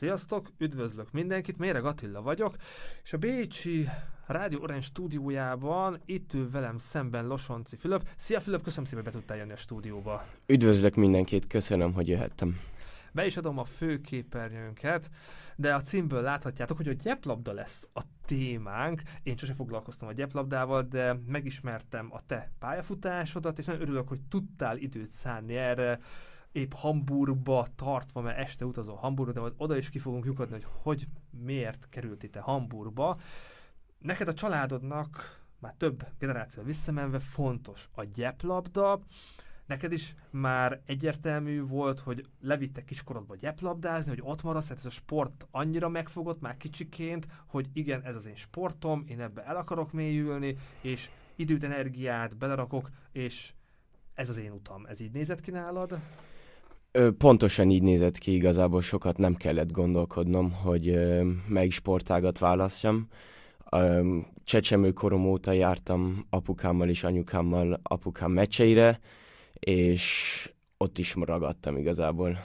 Sziasztok, üdvözlök mindenkit, Méreg Attila vagyok, és a Bécsi Rádió Orange stúdiójában itt ül velem szemben Losonci Fülöp. Szia Fülöp, köszönöm szépen, be tudtál jönni a stúdióba. Üdvözlök mindenkit, köszönöm, hogy jöhettem. Be is adom a főképernyőnket, de a címből láthatjátok, hogy a gyeplabda lesz a témánk. Én sosem foglalkoztam a gyeplabdával, de megismertem a te pályafutásodat, és nagyon örülök, hogy tudtál időt szánni erre épp Hamburgba tartva, mert este utazol Hamburgba, de majd oda is ki fogunk lyukadni, hogy hogy miért került itt Hamburgba. Neked a családodnak már több generáció visszamenve fontos a gyeplabda, Neked is már egyértelmű volt, hogy levittek kiskorodba gyeplabdázni, hogy ott maradsz, tehát ez a sport annyira megfogott már kicsiként, hogy igen, ez az én sportom, én ebbe el akarok mélyülni, és időt, energiát belerakok, és ez az én utam. Ez így nézett ki nálad? Pontosan így nézett ki, igazából sokat nem kellett gondolkodnom, hogy melyik sportágat választjam. Csecsemő korom óta jártam apukámmal és anyukámmal apukám meccseire, és ott is ragadtam igazából.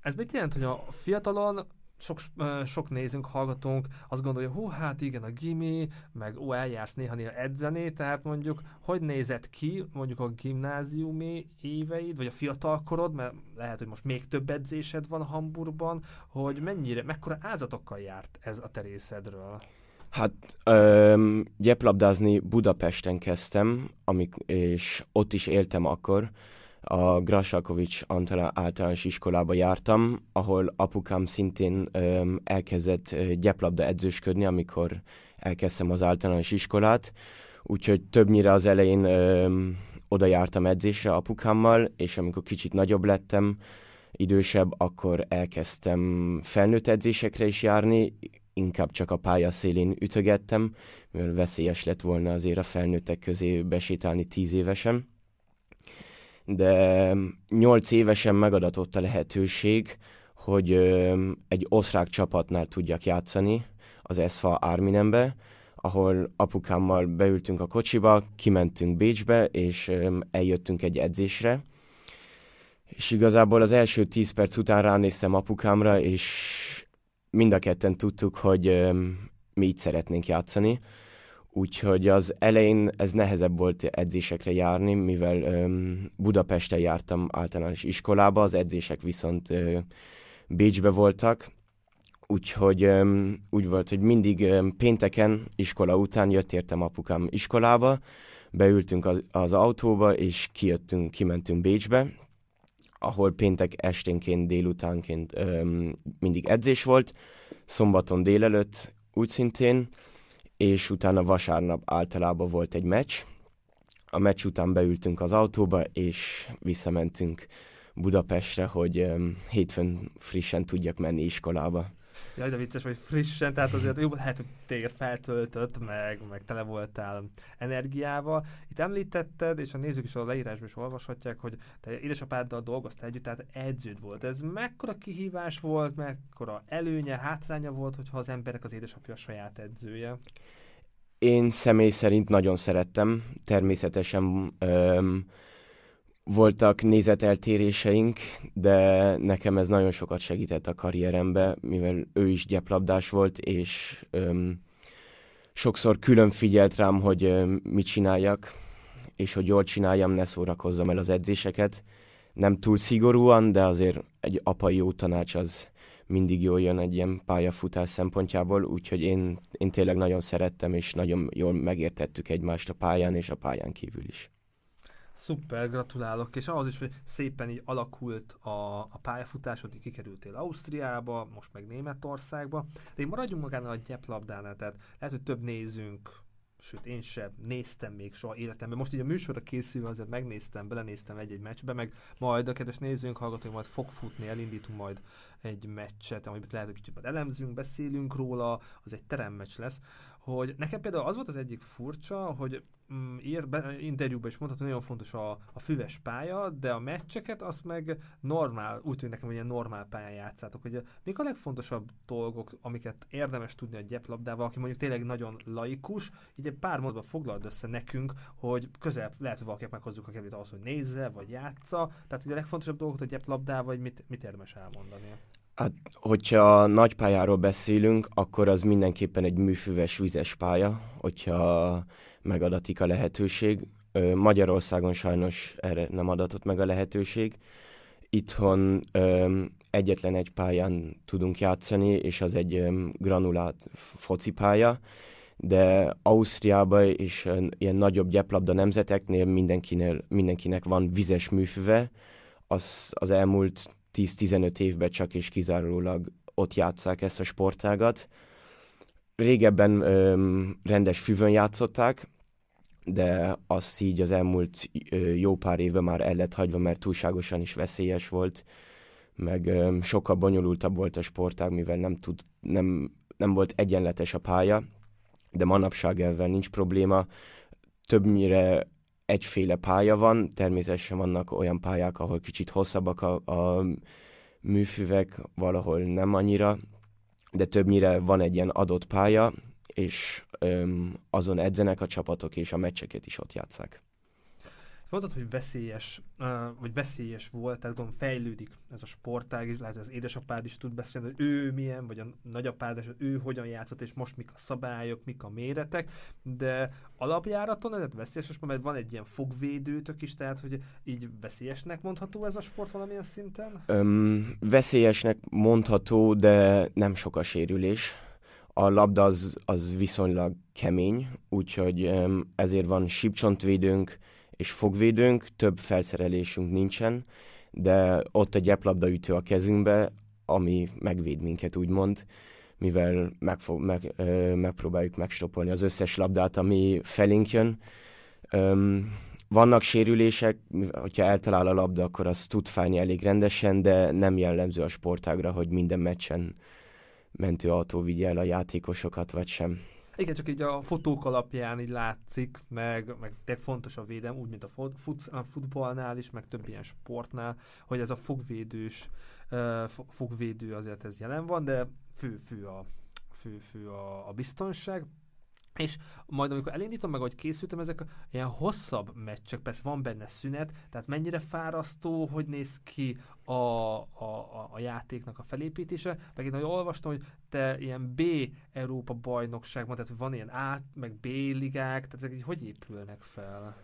Ez mit jelent, hogy a fiatalon sok, sok nézünk, hallgatónk azt gondolja, hú, hát igen, a gimi, meg ó, eljársz néha-néha edzeni, tehát mondjuk, hogy nézett ki mondjuk a gimnáziumi éveid, vagy a fiatalkorod, mert lehet, hogy most még több edzésed van Hamburgban, hogy mennyire, mekkora áldozatokkal járt ez a terészedről? Hát öm, gyeplabdázni Budapesten kezdtem, amik, és ott is éltem akkor, a Grasakovics Antala általános iskolába jártam, ahol apukám szintén öm, elkezdett gyeplabda edzősködni, amikor elkezdtem az általános iskolát, úgyhogy többnyire az elején öm, oda jártam edzésre apukámmal, és amikor kicsit nagyobb lettem, idősebb, akkor elkezdtem felnőtt edzésekre is járni, inkább csak a pálya szélén ütögettem, mivel veszélyes lett volna azért a felnőttek közé besétálni tíz évesen de nyolc évesen megadatott a lehetőség, hogy egy osztrák csapatnál tudjak játszani, az ESFA Arminembe, ahol apukámmal beültünk a kocsiba, kimentünk Bécsbe, és eljöttünk egy edzésre. És igazából az első tíz perc után ránéztem apukámra, és mind a ketten tudtuk, hogy mi így szeretnénk játszani úgyhogy az elején ez nehezebb volt edzésekre járni, mivel öm, Budapesten jártam általános iskolába, az edzések viszont ö, Bécsbe voltak, úgyhogy öm, úgy volt, hogy mindig öm, pénteken iskola után jött értem apukám iskolába, beültünk az, az autóba, és kijöttünk, kimentünk Bécsbe, ahol péntek esténként, délutánként öm, mindig edzés volt, szombaton délelőtt úgy szintén, és utána vasárnap általában volt egy meccs. A meccs után beültünk az autóba, és visszamentünk Budapestre, hogy hétfőn frissen tudjak menni iskolába. Jaj, de vicces, hogy frissen, tehát azért jó, hát téged feltöltött, meg, meg tele voltál energiával. Itt említetted, és a nézők is a leírásban is olvashatják, hogy te édesapáddal dolgoztál együtt, tehát edződ volt. Ez mekkora kihívás volt, mekkora előnye, hátránya volt, hogyha az emberek az édesapja a saját edzője? Én személy szerint nagyon szerettem. Természetesen öm, voltak nézeteltéréseink, de nekem ez nagyon sokat segített a karrierembe, mivel ő is gyeplabdás volt, és öm, sokszor külön figyelt rám, hogy öm, mit csináljak, és hogy jól csináljam, ne szórakozzam el az edzéseket. Nem túl szigorúan, de azért egy apai jó tanács az mindig jól jön egy ilyen pályafutás szempontjából, úgyhogy én, én tényleg nagyon szerettem, és nagyon jól megértettük egymást a pályán és a pályán kívül is. Szuper, gratulálok, és ahhoz is, hogy szépen így alakult a, a pályafutásod, hogy kikerültél Ausztriába, most meg Németországba, de én maradjunk magánál a gyeplabdánál, tehát lehet, hogy több nézünk sőt én sem néztem még soha életemben. Most így a műsorra készülve azért megnéztem, belenéztem egy-egy meccsbe, meg majd a kedves nézőink, hallgatóink majd fog futni, elindítunk majd egy meccset, amit lehet, hogy kicsit majd elemzünk, beszélünk róla, az egy teremmeccs lesz, hogy nekem például az volt az egyik furcsa, hogy ír, be, interjúban is mondható, nagyon fontos a, a füves pálya, de a meccseket azt meg normál, úgy tűnik nekem, hogy ilyen normál pályán játszátok, hogy mik a legfontosabb dolgok, amiket érdemes tudni a gyeplabdával, aki mondjuk tényleg nagyon laikus, így egy pár mondatban foglald össze nekünk, hogy közel lehet, hogy valakinek meghozzuk a kedvét ahhoz, hogy nézze, vagy játsza, tehát hogy a legfontosabb dolgok a gyeplabdával, vagy mit, mit érdemes elmondani? Hát, hogyha nagy pályáról beszélünk, akkor az mindenképpen egy műfüves vizes pálya, hogyha megadatik a lehetőség. Magyarországon sajnos erre nem adatott meg a lehetőség. Itthon egyetlen egy pályán tudunk játszani, és az egy granulált focipálya, de Ausztriában és ilyen nagyobb gyeplabda nemzeteknél mindenkinél, mindenkinek van vizes műfüve, az, az elmúlt 10-15 évben csak és kizárólag ott játszák ezt a sportágat. Régebben öm, rendes füvön játszották, de azt így az elmúlt ö, jó pár évben már el lett hagyva, mert túlságosan is veszélyes volt, meg öm, sokkal bonyolultabb volt a sportág, mivel nem, tud, nem, nem volt egyenletes a pálya, de manapság ebben nincs probléma. Többnyire egyféle pálya van, természetesen vannak olyan pályák, ahol kicsit hosszabbak a, a műfüvek, valahol nem annyira, de többnyire van egy ilyen adott pálya, és öm, azon edzenek a csapatok, és a meccseket is ott játszák. Mondtad, hogy veszélyes, vagy veszélyes volt, tehát gondolom fejlődik ez a sportág is, lehet, hogy az édesapád is tud beszélni, hogy ő milyen, vagy a nagyapád, és ő hogyan játszott, és most mik a szabályok, mik a méretek, de alapjáraton ez veszélyes, mert van egy ilyen fogvédőtök is, tehát hogy így veszélyesnek mondható ez a sport valamilyen szinten? Öm, veszélyesnek mondható, de nem sok a sérülés. A labda az, az viszonylag kemény, úgyhogy ezért van sípcsontvédőnk, és fogvédőnk, több felszerelésünk nincsen, de ott egy gyeplabdaütő a kezünkbe, ami megvéd minket, úgymond, mivel megfog, meg, ö, megpróbáljuk megstopolni az összes labdát, ami felénk jön. Öm, vannak sérülések, hogyha eltalál a labda, akkor az tud fájni elég rendesen, de nem jellemző a sportágra, hogy minden meccsen mentőautó vigye a játékosokat, vagy sem. Igen, csak így a fotók alapján így látszik, meg, meg fontos a védelem, úgy, mint a, fut, futballnál is, meg több ilyen sportnál, hogy ez a fogvédős, fogvédő azért ez jelen van, de fő, fő a, fő, fő a, a biztonság, és majd amikor elindítom meg, hogy készültem, ezek ilyen hosszabb meccsek, persze van benne szünet, tehát mennyire fárasztó, hogy néz ki a, a, a, játéknak a felépítése, meg én nagyon olvastam, hogy te ilyen B Európa bajnokságban, tehát van ilyen A, meg B ligák, tehát ezek így hogy épülnek fel?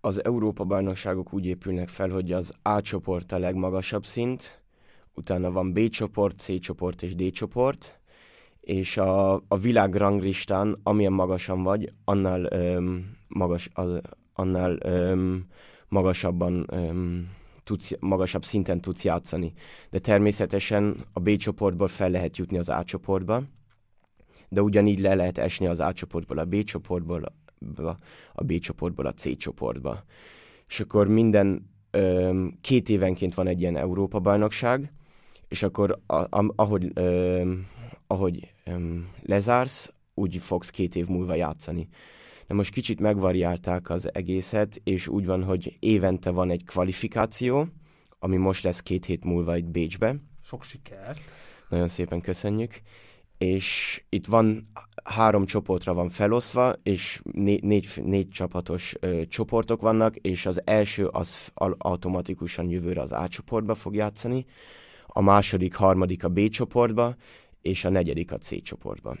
Az Európa bajnokságok úgy épülnek fel, hogy az A csoport a legmagasabb szint, utána van B csoport, C csoport és D csoport, és a, a világ ranglistán, amilyen magasan vagy, annál, öm, magas, az, annál öm, magasabban öm, tudsz, magasabb szinten tudsz játszani. De természetesen a B csoportból fel lehet jutni az A csoportba, de ugyanígy le lehet esni az A csoportból a B csoportból, a B csoportból a C csoportba. És akkor minden öm, két évenként van egy ilyen Európa-bajnokság, és akkor a, a, ahogy öm, ahogy um, lezársz, úgy fogsz két év múlva játszani. De most kicsit megvariálták az egészet, és úgy van, hogy évente van egy kvalifikáció, ami most lesz két hét múlva itt Bécsbe. Sok sikert! Nagyon szépen köszönjük. És itt van, három csoportra van feloszva, és né- négy, négy csapatos ö, csoportok vannak, és az első az automatikusan jövőre az A csoportba fog játszani, a második, harmadik a B csoportba, és a negyedik a C csoportban.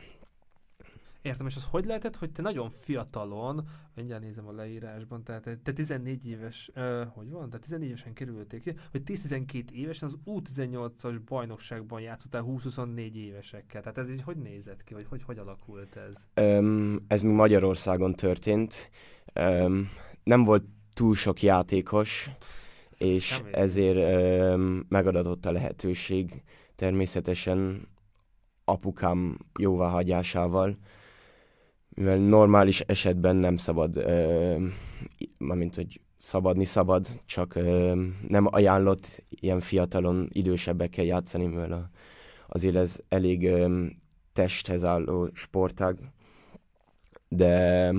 Értem, és az hogy lehetett, hogy te nagyon fiatalon, mindjárt nézem a leírásban, tehát te 14 éves, uh, hogy van, de 14 évesen kerülték ki, hogy 10-12 évesen az U18-as bajnokságban játszottál 20-24 évesekkel. Tehát ez így hogy nézett ki, vagy hogy, hogy alakult ez? Um, ez mi Magyarországon történt. Um, nem volt túl sok játékos, ez és ezért um, megadatott a lehetőség természetesen apukám jóváhagyásával, mivel normális esetben nem szabad, ö, mint hogy szabadni szabad, csak ö, nem ajánlott ilyen fiatalon idősebbekkel játszani, mivel a, azért ez elég ö, testhez álló sportág, de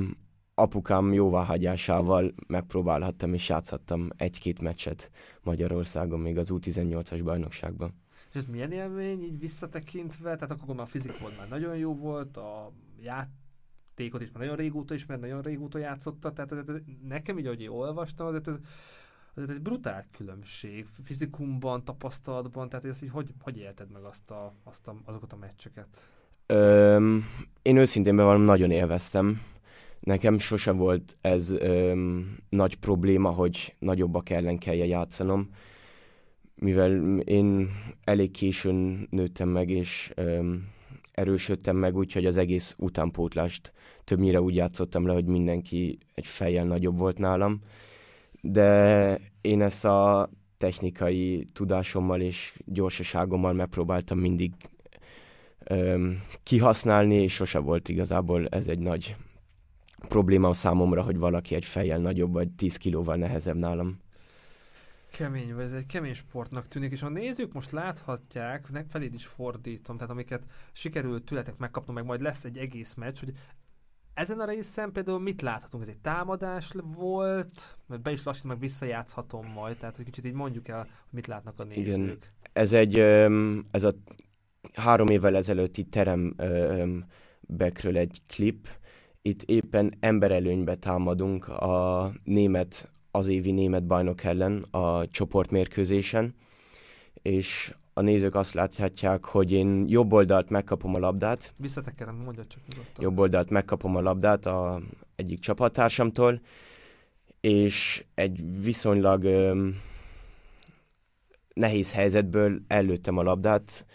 apukám jóváhagyásával megpróbálhattam és játszhattam egy-két meccset Magyarországon, még az U18-as bajnokságban. És ez milyen élmény így visszatekintve? Tehát akkor a fizikod már nagyon jó volt, a játékot is már nagyon régóta ismert, nagyon régóta játszotta, tehát ez, nekem így, ahogy olvastam, azért ez az egy brutál különbség fizikumban, tapasztalatban, tehát ezt így hogy, hogy élted meg azt a, azt a, azokat a meccseket? Öm, én őszintén bevallom, nagyon élveztem. Nekem sose volt ez öm, nagy probléma, hogy nagyobbak ellen kelljen játszanom, mivel én elég későn nőttem meg, és öm, erősödtem meg, úgyhogy az egész utánpótlást többnyire úgy játszottam le, hogy mindenki egy fejjel nagyobb volt nálam. De én ezt a technikai tudásommal és gyorsaságommal megpróbáltam mindig öm, kihasználni, és sose volt igazából ez egy nagy probléma a számomra, hogy valaki egy fejjel nagyobb, vagy 10 kilóval nehezebb nálam. Kemény, vagy ez egy kemény sportnak tűnik, és a nézők most láthatják, feléd is fordítom, tehát amiket sikerült tületek megkapnom, meg majd lesz egy egész meccs, hogy ezen a részen például mit láthatunk? Ez egy támadás volt, mert be is lassan meg visszajátszhatom majd, tehát hogy kicsit így mondjuk el, hogy mit látnak a nézők. Igen. Ez egy, ez a három évvel ezelőtti terembekről egy klip, itt éppen emberelőnybe támadunk a német, az évi német bajnok ellen a csoportmérkőzésen, és a nézők azt láthatják, hogy én jobb oldalt megkapom a labdát. Visszatekerem, mondja csak nyugodtan. Jobb oldalt megkapom a labdát a egyik csapattársamtól, és egy viszonylag öm, nehéz helyzetből előttem a labdát,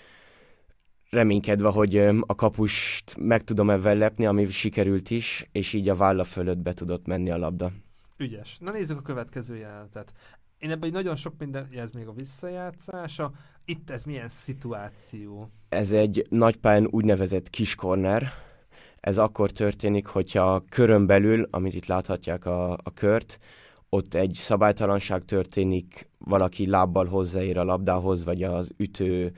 reménykedve, hogy a kapust meg tudom ebben lepni, ami sikerült is, és így a válla fölött be tudott menni a labda. Ügyes. Na nézzük a következő jelenetet. Én ebben nagyon sok minden, ez még a visszajátszása. Itt ez milyen szituáció? Ez egy nagypályán úgynevezett kis corner. Ez akkor történik, hogyha a körön belül, amit itt láthatják a, a kört, ott egy szabálytalanság történik, valaki lábbal hozzáér a labdához, vagy az ütő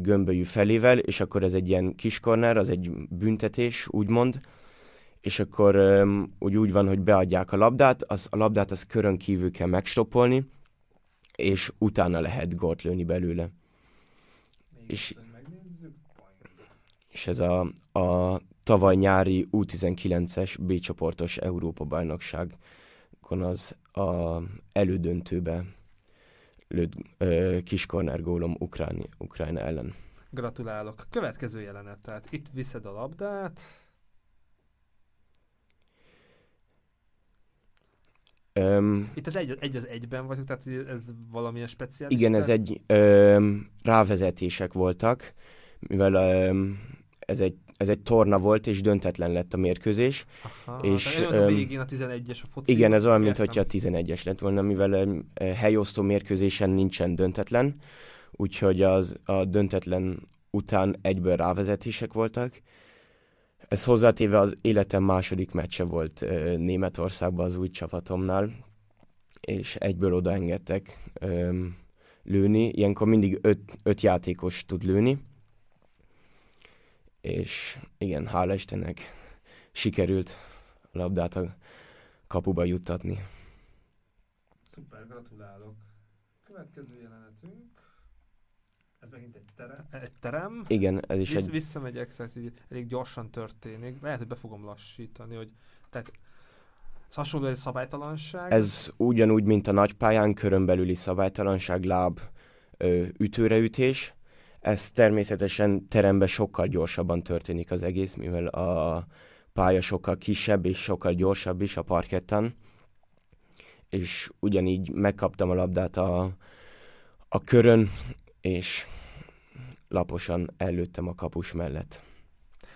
gömbölyű felével, és akkor ez egy ilyen kis corner, az egy büntetés, úgymond, és akkor um, úgy, úgy van, hogy beadják a labdát, az, a labdát az körön kívül kell megstoppolni, és utána lehet gólt lőni belőle. és, és ez a, a tavaly nyári U19-es B csoportos Európa bajnokságon az a elődöntőbe lőtt ö, kis gólom Ukráni, Ukrajna ellen. Gratulálok. Következő jelenet, tehát itt viszed a labdát. Um, itt az egy, egy az egyben vagyok, tehát ez valamilyen speciális? Igen, ez egy um, rávezetések voltak, mivel um, ez egy ez egy torna volt, és döntetlen lett a mérkőzés. Aha, és, a végén a 11-es a foci. Igen, ez olyan, mintha a 11-es lett volna, mivel um, helyosztó mérkőzésen nincsen döntetlen, úgyhogy az a döntetlen után egyből rávezetések voltak. Ez hozzátéve az életem második meccse volt Németországban az új csapatomnál, és egyből odaengedtek lőni. Ilyenkor mindig öt, öt játékos tud lőni, és igen, hála Istennek sikerült a labdát a kapuba juttatni. Szuper, gratulálok. Következő jelenetünk. Ez megint egy, tere, egy terem. Igen, ez is Vissz, egy... Visszamegyek, tehát így elég gyorsan történik. Lehet, hogy be fogom lassítani, hogy tehát ez hasonló egy szabálytalanság. Ez ugyanúgy, mint a nagypályán, körön belüli szabálytalanság, láb ö, ütőreütés. Ez természetesen teremben sokkal gyorsabban történik az egész, mivel a pálya sokkal kisebb és sokkal gyorsabb is a parketten. És ugyanígy megkaptam a labdát a, a körön, és laposan előttem a kapus mellett.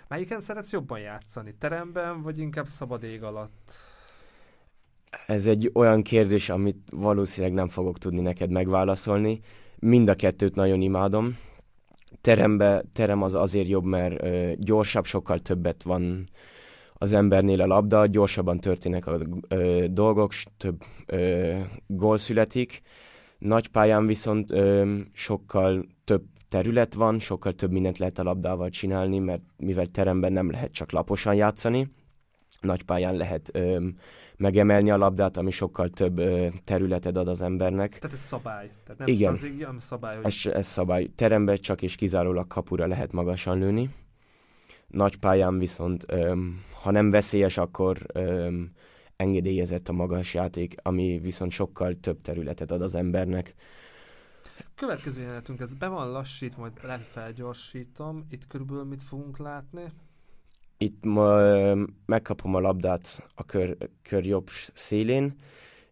Melyiken szeretsz jobban játszani? Teremben, vagy inkább szabad ég alatt? Ez egy olyan kérdés, amit valószínűleg nem fogok tudni neked megválaszolni. Mind a kettőt nagyon imádom, terembe, terem az azért jobb, mert ö, gyorsabb, sokkal többet van az embernél a labda, gyorsabban történnek a ö, dolgok, több ö, gól születik. Nagy pályán viszont ö, sokkal több terület van, sokkal több mindent lehet a labdával csinálni, mert mivel teremben nem lehet csak laposan játszani, nagy pályán lehet ö, megemelni a labdát, ami sokkal több ö, területet ad az embernek. Tehát ez szabály. Tehát nem Igen. stratégia, hanem szabály. Hogy... Ez, ez szabály. Teremben csak és kizárólag kapura lehet magasan lőni. Nagy pályán viszont, ö, ha nem veszélyes, akkor ö, engedélyezett a magas játék, ami viszont sokkal több területet ad az embernek. Következő jelenetünk, ez be van lassítva, majd lehet felgyorsítom. Itt körülbelül mit fogunk látni? Itt ma, megkapom a labdát a kör, kör jobb szélén,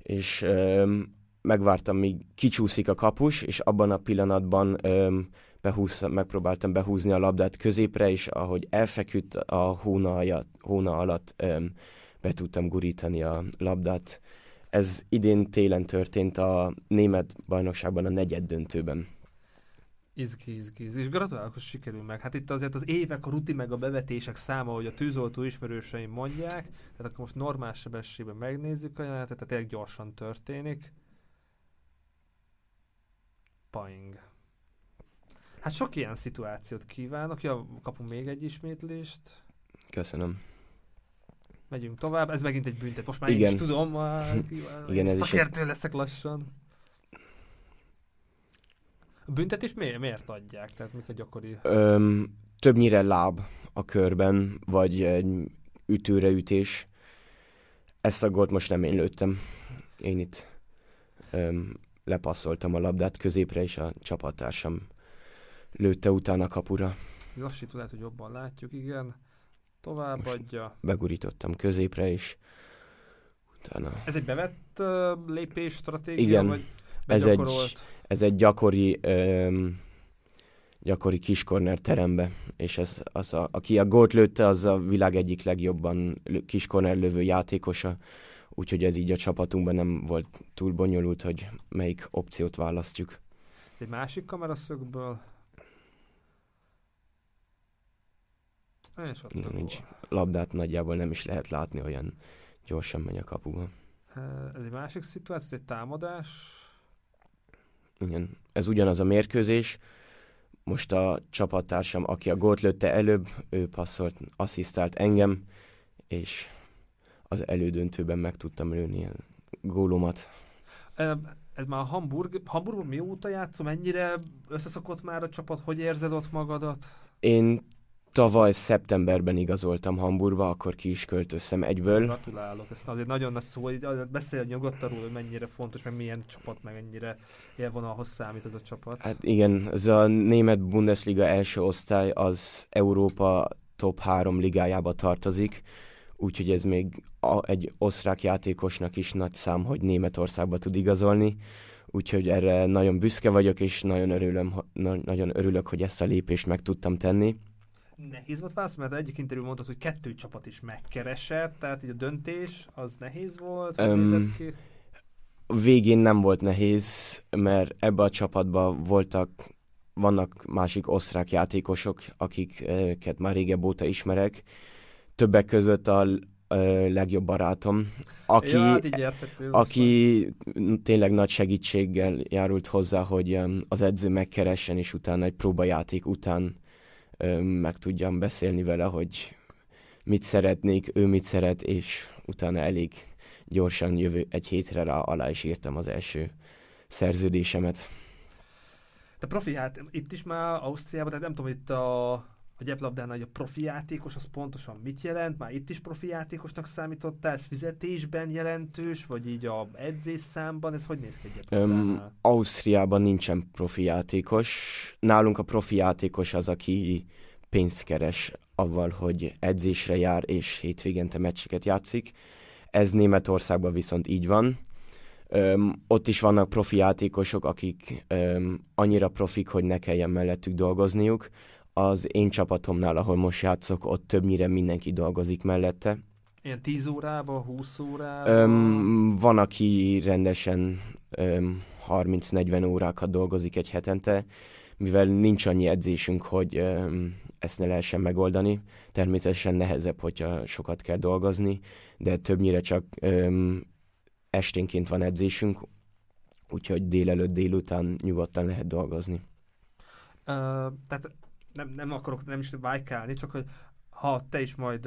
és öm, megvártam, míg kicsúszik a kapus, és abban a pillanatban öm, behúz, megpróbáltam behúzni a labdát középre, és ahogy elfeküdt a hóna, hóna alatt öm, be tudtam gurítani a labdát. Ez idén télen történt a német bajnokságban a negyed döntőben. Izgi, izgi, izgi. És gratulálok, hogy sikerül meg. Hát itt azért az évek, a ruti meg a bevetések száma, hogy a tűzoltó ismerőseim mondják, tehát akkor most normál sebességben megnézzük a jelenetet, tehát tényleg gyorsan történik. Paing. Hát sok ilyen szituációt kívánok. Ja, kapunk még egy ismétlést. Köszönöm. Megyünk tovább. Ez megint egy büntet. Most már Igen. én is tudom. Már, Igen, ez szakértő egy... leszek lassan. A büntetés miért, miért adják? Tehát mik a gyakori... Öm, többnyire láb a körben, vagy egy ütőre ütés. Ezt a gólt most nem én lőttem. Én itt öm, lepasszoltam a labdát középre, és a csapattársam lőtte utána kapura. Lassítva lehet, hogy jobban látjuk, igen. Továbbadja. Begurítottam középre, és utána... Ez egy bevett uh, lépés stratégia, igen, vagy ez egy, ez egy gyakori, um, gyakori kiskorner terembe, és ez, az a, aki a gólt lőtte, az a világ egyik legjobban kiskorner lövő játékosa, úgyhogy ez így a csapatunkban nem volt túl bonyolult, hogy melyik opciót választjuk. Egy másik kameraszögből És ott nincs. Labdát nagyjából nem is lehet látni, olyan gyorsan megy a kapuba. Ez egy másik szituáció, egy támadás. Igen, ez ugyanaz a mérkőzés. Most a csapattársam, aki a gólt lőtte előbb, ő passzolt, asszisztált engem, és az elődöntőben meg tudtam lőni a gólomat. Ez már Hamburg. Hamburgban mióta játszom? Mennyire összeszokott már a csapat? Hogy érzed ott magadat? Én Tavaly szeptemberben igazoltam Hamburgba, akkor ki is költöztem egyből. Gratulálok, ezt azért nagyon nagy szó, hogy beszél nyugodtan róla, hogy mennyire fontos, meg milyen csapat, meg mennyire élvonalhoz számít ez a csapat. Hát igen, ez a német Bundesliga első osztály az Európa top 3 ligájába tartozik, úgyhogy ez még a, egy osztrák játékosnak is nagy szám, hogy Németországba tud igazolni úgyhogy erre nagyon büszke vagyok, és nagyon, örülöm, nagyon örülök, hogy ezt a lépést meg tudtam tenni nehéz volt válasz, mert egyik interjú mondtad, hogy kettő csapat is megkeresett, tehát így a döntés az nehéz volt, um, ki? Végén nem volt nehéz, mert ebbe a csapatban voltak, vannak másik osztrák játékosok, akiket már régebb óta ismerek. Többek között a legjobb barátom, aki, ja, hát érthető, aki tényleg nagy segítséggel járult hozzá, hogy az edző megkeressen, és utána egy próbajáték után meg tudjam beszélni vele, hogy mit szeretnék, ő mit szeret, és utána elég gyorsan jövő egy hétre rá alá is írtam az első szerződésemet. De profi hát itt is már Ausztriában, tehát nem tudom, itt a, a gyeplabdánál a profi játékos, az pontosan mit jelent? Már itt is profi játékosnak számítottál? Ez fizetésben jelentős, vagy így a edzés számban? Ez hogy néz ki egy um, Ausztriában nincsen profi játékos. Nálunk a profi játékos az, aki pénzt keres avval, hogy edzésre jár és hétvégente meccseket játszik. Ez Németországban viszont így van. Öm, ott is vannak profi játékosok, akik öm, annyira profik, hogy ne kelljen mellettük dolgozniuk. Az én csapatomnál, ahol most játszok, ott többnyire mindenki dolgozik mellette. Ilyen 10 órába, 20 órába? Öm, van, aki rendesen öm, 30-40 órákat dolgozik egy hetente, mivel nincs annyi edzésünk, hogy öm, ezt ne lehessen megoldani. Természetesen nehezebb, hogyha sokat kell dolgozni, de többnyire csak öm, esténként van edzésünk, úgyhogy délelőtt, délután nyugodtan lehet dolgozni. Uh, tehát nem, nem akarok nem is vájkálni, csak hogy ha te is majd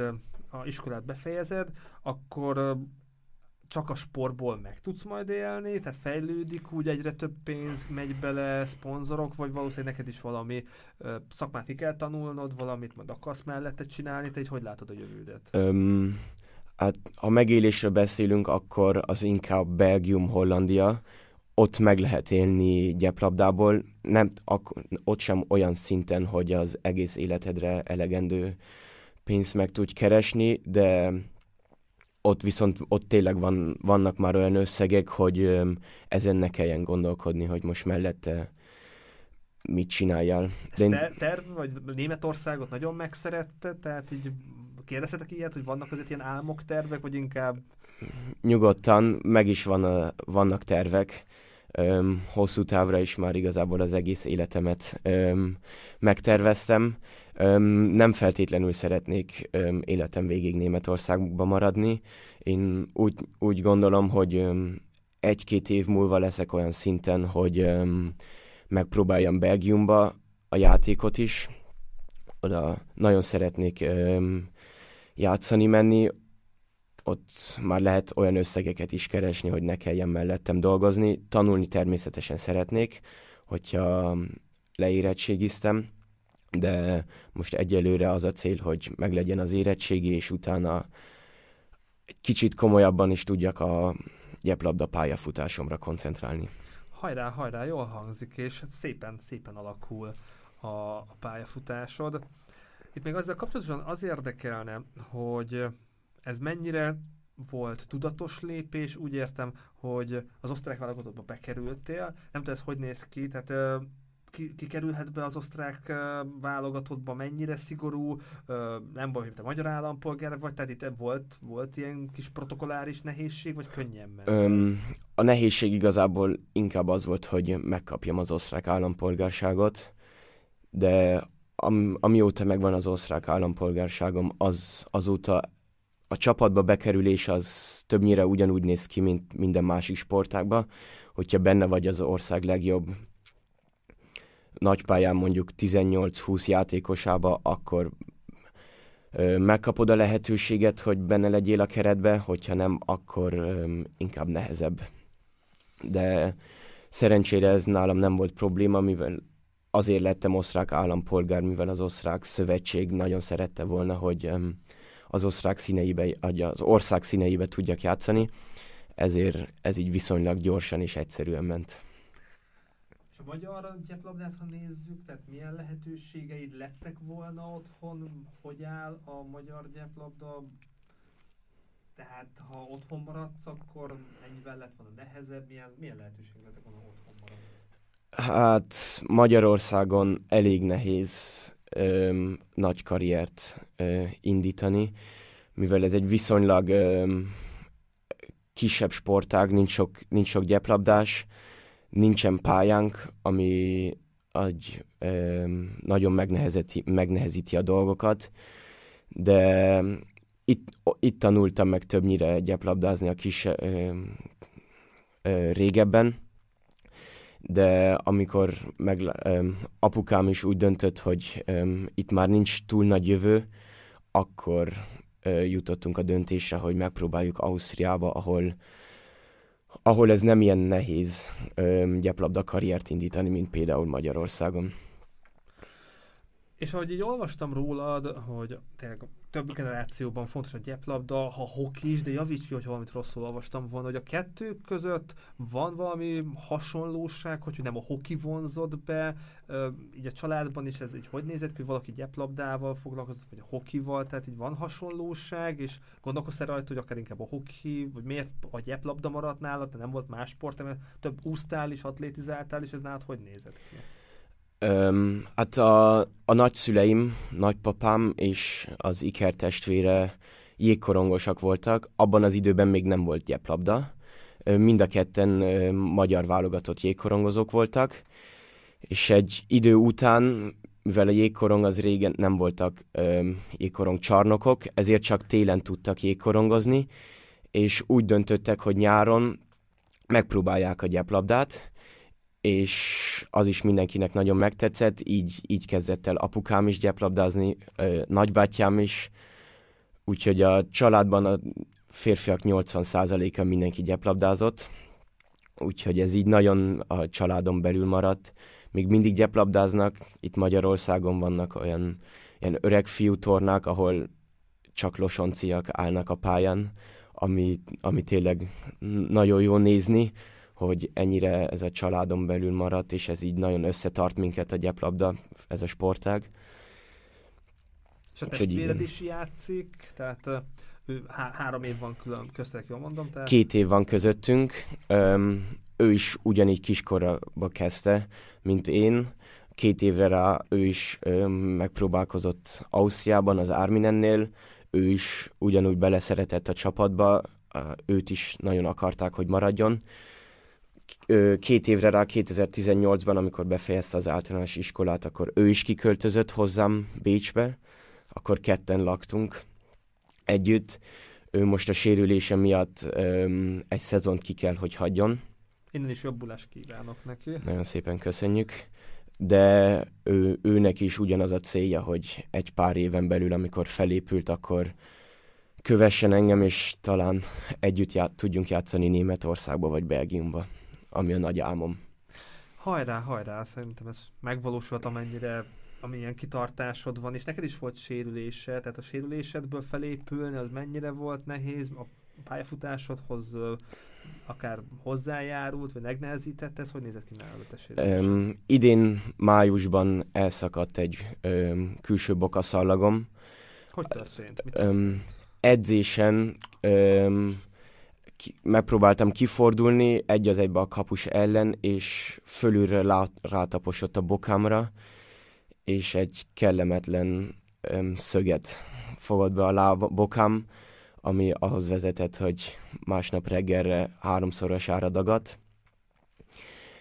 a iskolát befejezed, akkor csak a sportból meg tudsz majd élni, tehát fejlődik úgy, egyre több pénz megy bele, szponzorok, vagy valószínűleg neked is valami ö, szakmát ki kell tanulnod, valamit majd akarsz mellette csinálni, te így hogy látod a jövődet? Um, Hát, ha megélésről beszélünk, akkor az inkább Belgium, Hollandia. Ott meg lehet élni gyeplabdából, nem, ak- ott sem olyan szinten, hogy az egész életedre elegendő pénzt meg tudj keresni, de ott viszont ott tényleg van, vannak már olyan összegek, hogy ezen ne kelljen gondolkodni, hogy most mellette mit csináljál. De te, terv, vagy Németországot nagyon megszerette, tehát így kérdezhetek ilyet, hogy vannak azért ilyen álmok, tervek, vagy inkább... Nyugodtan, meg is van a, vannak tervek. Öm, hosszú távra is már igazából az egész életemet öm, megterveztem. Öm, nem feltétlenül szeretnék öm, életem végig Németországban maradni. Én úgy, úgy gondolom, hogy öm, egy-két év múlva leszek olyan szinten, hogy öm, megpróbáljam Belgiumba a játékot is. Oda nagyon szeretnék öm, játszani menni, ott már lehet olyan összegeket is keresni, hogy ne kelljen mellettem dolgozni. Tanulni természetesen szeretnék, hogyha leérettségiztem, de most egyelőre az a cél, hogy meglegyen az érettségi, és utána egy kicsit komolyabban is tudjak a gyeplabda pályafutásomra koncentrálni. Hajrá, hajrá, jól hangzik, és hát szépen, szépen alakul a, a pályafutásod. Itt még azzal kapcsolatosan az érdekelne, hogy ez mennyire volt tudatos lépés, úgy értem, hogy az osztrák válogatottba bekerültél, nem tudom, ez hogy néz ki, tehát ki, ki kerülhet be az osztrák válogatottba, mennyire szigorú, nem baj, hogy te magyar állampolgár vagy, tehát itt volt, volt ilyen kis protokoláris nehézség, vagy könnyen ment Öm, A nehézség igazából inkább az volt, hogy megkapjam az osztrák állampolgárságot, de am, amióta megvan az osztrák állampolgárságom, az azóta a csapatba bekerülés az többnyire ugyanúgy néz ki, mint minden másik sportágban, hogyha benne vagy az ország legjobb nagypályán mondjuk 18-20 játékosába, akkor ö, megkapod a lehetőséget, hogy benne legyél a keretbe, hogyha nem, akkor ö, inkább nehezebb. De szerencsére ez nálam nem volt probléma, mivel azért lettem osztrák állampolgár, mivel az osztrák szövetség nagyon szerette volna, hogy az osztrák színeibe, az ország színeibe tudjak játszani, ezért ez így viszonylag gyorsan és egyszerűen ment. És a magyar gyeplabdát, ha nézzük, tehát milyen lehetőségeid lettek volna otthon, hogy áll a magyar gyeplabda, tehát ha otthon maradsz, akkor mennyivel lett volna nehezebb, milyen, milyen lehetőség lettek volna otthon maradni? Hát Magyarországon elég nehéz ö, nagy karriert ö, indítani, mivel ez egy viszonylag ö, kisebb sportág, nincs sok, nincs sok gyeplabdás, nincsen pályánk, ami egy, ö, nagyon megnehezíti, megnehezíti a dolgokat, de itt, itt tanultam meg többnyire gyeplabdázni a kis ö, ö, régebben, de amikor meg, um, apukám is úgy döntött, hogy um, itt már nincs túl nagy jövő, akkor uh, jutottunk a döntésre, hogy megpróbáljuk Ausztriába, ahol ahol ez nem ilyen nehéz um, gyeplabda karriert indítani, mint például Magyarországon. És ahogy így olvastam rólad, hogy tényleg több generációban fontos a gyeplabda, ha hoki is, de javíts ki, hogy valamit rosszul olvastam volna, hogy a kettő között van valami hasonlóság, hogy nem a hoki vonzott be, így a családban is ez így hogy nézett hogy valaki gyeplabdával foglalkozott, vagy a hokival, tehát így van hasonlóság, és gondolkozz rajta, hogy akár inkább a hoki, vagy miért a gyeplabda maradt nálad, de nem volt más sport, mert több úsztál is, atlétizáltál, és ez nálad hogy nézett ki? Um, hát a, a nagyszüleim, nagypapám és az Iker testvére jégkorongosak voltak. Abban az időben még nem volt gyeplabda. Mind a ketten magyar válogatott jégkorongozók voltak, és egy idő után, mivel a jégkorong az régen nem voltak um, jégkorong ezért csak télen tudtak jégkorongozni, és úgy döntöttek, hogy nyáron megpróbálják a gyeplabdát, és az is mindenkinek nagyon megtetszett, így, így kezdett el apukám is gyeplabdázni, nagybátyám is, úgyhogy a családban a férfiak 80%-a mindenki gyeplabdázott, úgyhogy ez így nagyon a családon belül maradt. Még mindig gyeplabdáznak, itt Magyarországon vannak olyan ilyen öreg fiú tornák, ahol csak losonciak állnak a pályán, ami, ami tényleg nagyon jó nézni, hogy ennyire ez a családon belül maradt, és ez így nagyon összetart minket a gyeplabda, ez a sportág. És a testvéred is játszik, tehát ő há- három év van külön, köztek, jól mondom? Tehát... Két év van közöttünk, Öm, ő is ugyanígy kiskoraba kezdte, mint én. Két évre rá ő is öm, megpróbálkozott Ausztriában, az Arminennél, ő is ugyanúgy beleszeretett a csapatba, őt is nagyon akarták, hogy maradjon. Két évre rá, 2018-ban, amikor befejezte az általános iskolát, akkor ő is kiköltözött hozzám Bécsbe, akkor ketten laktunk együtt. Ő most a sérülése miatt öm, egy szezont ki kell, hogy hagyjon. Innen is jobbulást kívánok neki. Nagyon szépen köszönjük. De ő, őnek is ugyanaz a célja, hogy egy pár éven belül, amikor felépült, akkor kövessen engem, és talán együtt ját, tudjunk játszani Németországba vagy Belgiumba, ami a nagy álmom. Hajrá, hajrá, szerintem ez megvalósult, amennyire amilyen kitartásod van, és neked is volt sérülése, tehát a sérülésedből felépülni, az mennyire volt nehéz, a pályafutásodhoz akár hozzájárult, vagy megnehezített ez? Hogy nézett ki nálad a um, Idén májusban elszakadt egy um, külső bokaszallagom. Hogy történt? Mit történt? Um, edzésen um, ki, megpróbáltam kifordulni egy az egybe a kapus ellen, és fölülre lá, rátaposott a bokámra, és egy kellemetlen um, szöget fogott be a lába, bokám, ami ahhoz vezetett, hogy másnap reggelre háromszorosára dagadt.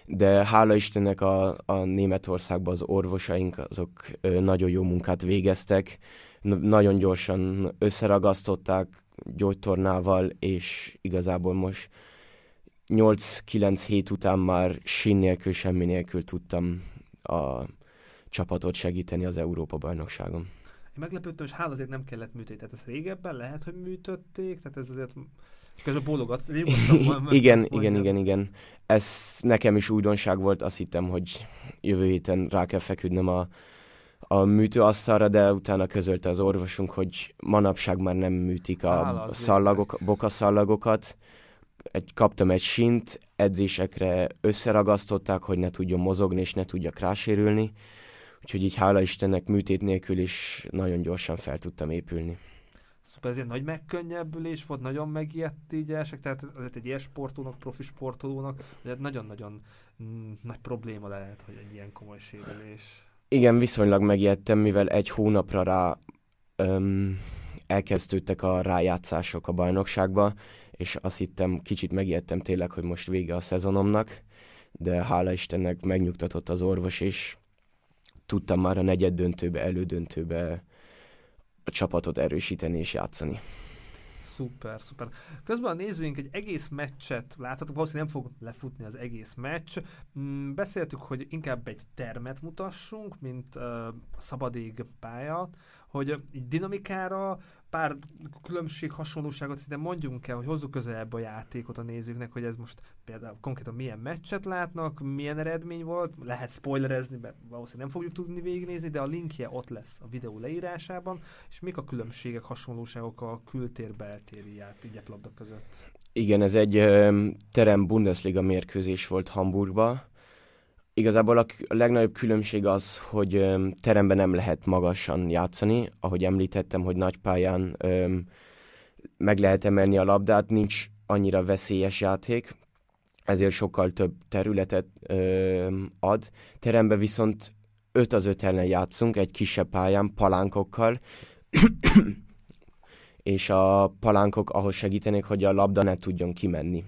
De hála Istennek a, a Németországban az orvosaink azok nagyon jó munkát végeztek, nagyon gyorsan összeragasztották gyógytornával, és igazából most 8-9 hét után már sin nélkül, semmi nélkül tudtam a csapatot segíteni az Európa-bajnokságon. Én meglepődtem, és hála azért nem kellett műteni. Tehát ezt régebben lehet, hogy műtötték, tehát ez azért Közben bólogatsz. igen, igen, igen, igen. Ez nekem is újdonság volt, azt hittem, hogy jövő héten rá kell feküdnöm a, a műtőasztalra, de utána közölte az orvosunk, hogy manapság már nem műtik a szallagok, bokaszallagokat. Egy, kaptam egy sint, edzésekre összeragasztották, hogy ne tudjon mozogni és ne tudjak rásérülni. Úgyhogy így hála Istennek műtét nélkül is nagyon gyorsan fel tudtam épülni. Szóval ez egy nagy megkönnyebbülés volt, nagyon megijedt így elsek, tehát azért egy ilyen sportolónak, profi sportolónak, nagyon-nagyon mm, nagy probléma lehet, hogy egy ilyen komoly sérülés. Igen, viszonylag megijedtem, mivel egy hónapra rá öm, elkezdődtek a rájátszások a bajnokságba, és azt hittem, kicsit megijedtem tényleg, hogy most vége a szezonomnak, de hála Istennek megnyugtatott az orvos, és tudtam már a negyed döntőbe, elődöntőbe a csapatot erősíteni és játszani. Szuper, szuper. Közben a nézőink egy egész meccset láthatok, valószínűleg nem fog lefutni az egész meccs. Mm, beszéltük, hogy inkább egy termet mutassunk, mint uh, szabadég pálya, hogy így dinamikára pár különbség, hasonlóságot szinte mondjunk el, hogy hozzuk közelebb a játékot a nézőknek, hogy ez most például konkrétan milyen meccset látnak, milyen eredmény volt, lehet spoilerezni, mert valószínűleg nem fogjuk tudni végignézni, de a linkje ott lesz a videó leírásában, és mik a különbségek, hasonlóságok a kültér-beltéri játéklabda között? Igen, ez egy terem Bundesliga mérkőzés volt Hamburgba, Igazából a, legnagyobb különbség az, hogy teremben nem lehet magasan játszani. Ahogy említettem, hogy nagy pályán öm, meg lehet emelni a labdát, nincs annyira veszélyes játék, ezért sokkal több területet öm, ad. Teremben viszont 5 az 5 ellen játszunk, egy kisebb pályán, palánkokkal, és a palánkok ahhoz segítenek, hogy a labda ne tudjon kimenni